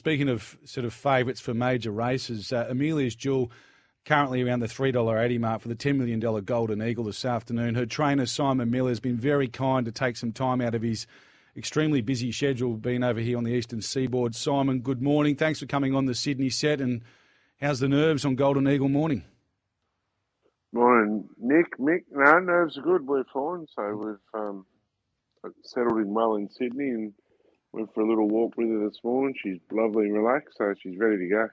speaking of sort of favourites for major races, uh, Amelia's Jewel currently around the $3.80 mark for the $10 million Golden Eagle this afternoon. Her trainer, Simon Miller, has been very kind to take some time out of his extremely busy schedule being over here on the eastern seaboard. Simon, good morning. Thanks for coming on the Sydney set. And how's the nerves on Golden Eagle morning? Morning, Nick. Mick, no, nerves are good. We're fine. So we've um, settled in well in Sydney and went for a little walk with her this morning. She's lovely and relaxed, so she's ready to go.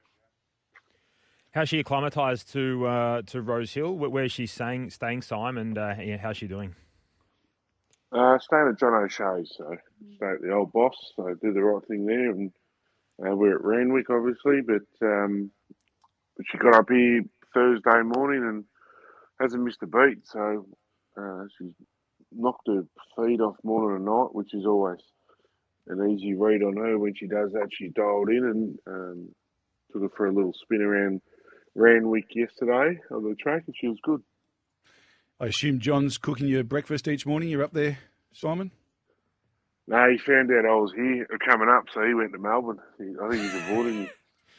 How's she acclimatised to uh, to Rosehill? Where's she staying, staying Simon, and uh, yeah, how's she doing? Uh, staying at John O'Shea's, so stay at the old boss, so do the right thing there. And uh, we're at Randwick, obviously, but um, she got up here Thursday morning and hasn't missed a beat. So uh, she's knocked her feed off morning and night, which is always an easy read on her. When she does that, she's dialed in and um, took her for a little spin around Randwick yesterday on the track, and she was good. I assume John's cooking your breakfast each morning. You're up there, Simon? No, he found out I was here uh, coming up, so he went to Melbourne. I think he's avoiding me.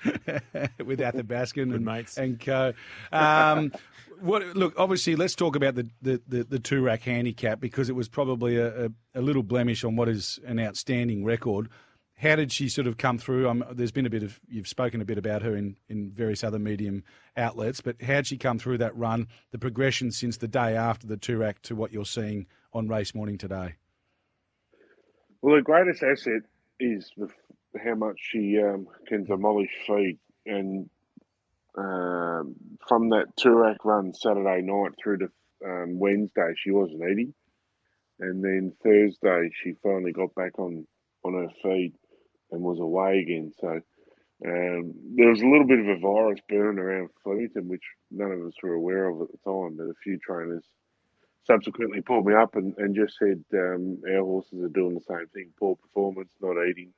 with Athabaskan and mates and co. Um, what, look, obviously, let's talk about the the, the, the Toorak handicap because it was probably a, a, a, little blemish on what is an outstanding record. How did she sort of come through? Um, there's been a bit of you've spoken a bit about her in, in various other medium outlets, but how did she come through that run? The progression since the day after the Toorak to what you're seeing on race morning today. Well, the greatest asset is the, how much she um, can demolish feed, and um, from that Toorak run Saturday night through to um, Wednesday, she wasn't eating, and then Thursday she finally got back on on her feet and was away again. So um, there was a little bit of a virus burning around Flemington, which none of us were aware of at the time, but a few trainers subsequently pulled me up and, and just said um, our horses are doing the same thing: poor performance, not eating.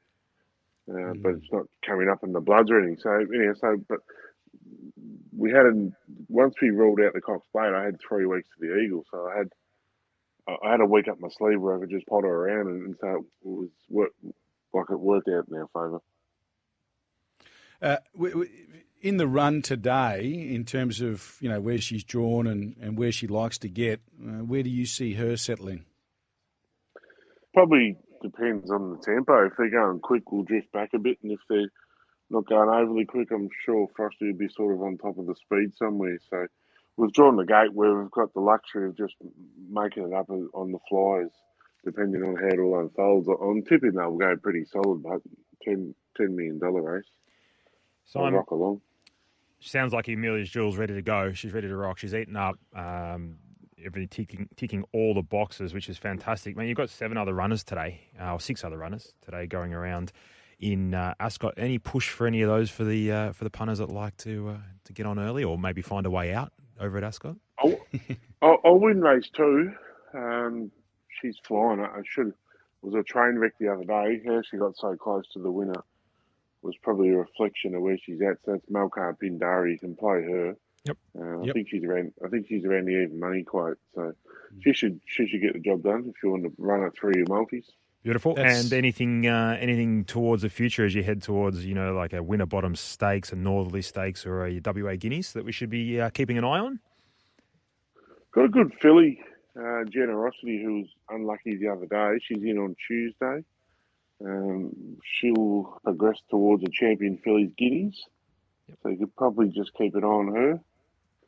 Uh, mm. But it's not coming up in the bloods or anything. So, anyway, so but we had once we ruled out the Cox Plate, I had three weeks to the Eagle, so I had I had a week up my sleeve where I could just potter around, and, and so it was work, like it worked out in our favour. Uh, in the run today, in terms of you know where she's drawn and, and where she likes to get, uh, where do you see her settling? Probably depends on the tempo. If they're going quick, we'll drift back a bit, and if they're not going overly quick, I'm sure Frosty will be sort of on top of the speed somewhere. So we've drawn the gate where we've got the luxury of just making it up on the flies, depending on how it all unfolds. I'm tipping they'll go pretty solid, but 10, $10 million race. Rock along. Sounds like Amelia's Jewel's ready to go. She's ready to rock. She's eaten up. Um, everything ticking, ticking all the boxes, which is fantastic. Man, you've got seven other runners today, uh, or six other runners today going around in uh, Ascot. Any push for any of those for the uh, for the punters that like to uh, to get on early, or maybe find a way out over at Ascot? I'll, I'll, I'll win race two. Um, she's flying. I should. Was a train wreck the other day. How she got so close to the winner was probably a reflection of where she's at. So that's Malkar Pindari. You can play her. Yep. Uh, I yep. think she's around. I think she's around the even money quote. So mm. she should she should get the job done if you want to run it through your multis. Beautiful. That's... And anything uh, anything towards the future as you head towards, you know, like a Winterbottom Stakes, a Northerly Stakes, or a WA Guineas that we should be uh, keeping an eye on? Got a good filly, uh, Generosity, who was unlucky the other day. She's in on Tuesday. Um, she'll progress towards a champion filly's Guineas. So you could probably just keep an eye on her.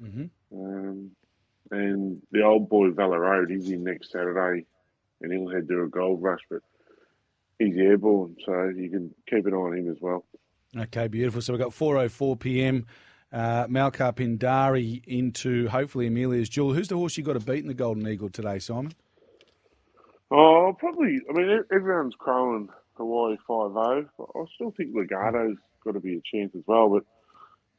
Mm-hmm. Um, and the old boy Valor Road, he's in next Saturday and he'll head to a gold rush. But he's airborne, so you can keep an eye on him as well. Okay, beautiful. So we've got 4.04 p.m. Uh, Malkar Pindari into hopefully Amelia's Jewel. Who's the horse you got to beat in the Golden Eagle today, Simon? Oh, probably. I mean, everyone's crowing Hawaii 5 0. I still think Legarto's got to be a chance as well. But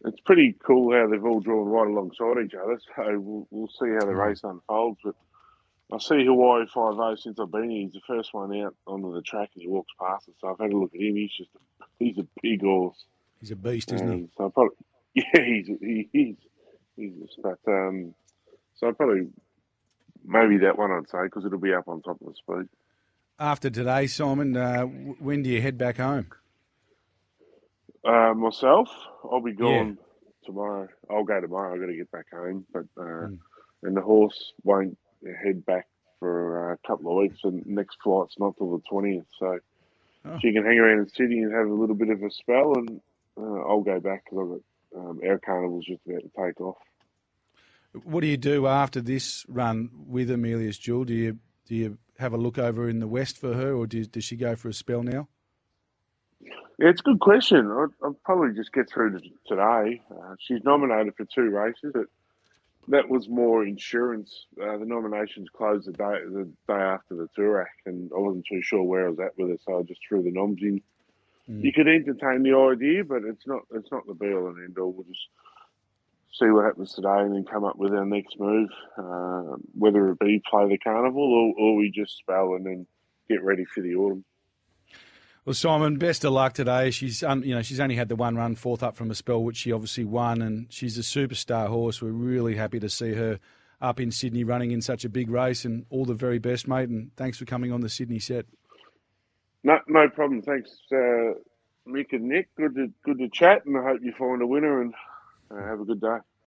it's pretty cool how they've all drawn right alongside each other. So we'll, we'll see how the hmm. race unfolds. But I see Hawaii 5 0 since I've been here. He's the first one out onto the track and he walks past us. So I've had a look at him. He's just a, he's a big horse. He's a beast, isn't um, he? So probably, yeah, he's he, he's he's just, but um, so probably maybe that one I'd say because it'll be up on top of the speed. After today, Simon, uh, when do you head back home? Uh, myself, I'll be gone tomorrow. I'll go tomorrow. I've got to get back home, but uh, Mm. and the horse won't head back for a couple of weeks. And next flight's not till the twentieth, so Oh. she can hang around in Sydney and have a little bit of a spell, and uh, I'll go back because I've got um, Air Carnival's just about to take off. What do you do after this run with Amelia's Jewel? Do you do you have a look over in the west for her, or do, does she go for a spell now? Yeah, it's a good question. I'll, I'll probably just get through to today. Uh, she's nominated for two races, but that was more insurance. Uh, the nominations closed the day the day after the Toorak, and I wasn't too sure where I was at with it, so I just threw the noms in. Mm. You could entertain the idea, but it's not it's not the be all and end all. We'll just see what happens today, and then come up with our next move. Uh, whether it be play the carnival or, or we just spell and then get ready for the autumn. Well, Simon, best of luck today. She's un, you know she's only had the one run fourth up from a spell, which she obviously won, and she's a superstar horse. We're really happy to see her up in Sydney running in such a big race, and all the very best, mate. And thanks for coming on the Sydney set. No, no problem. Thanks, uh, Mick and Nick. Good to good to chat, and I hope you find a winner and uh, have a good day.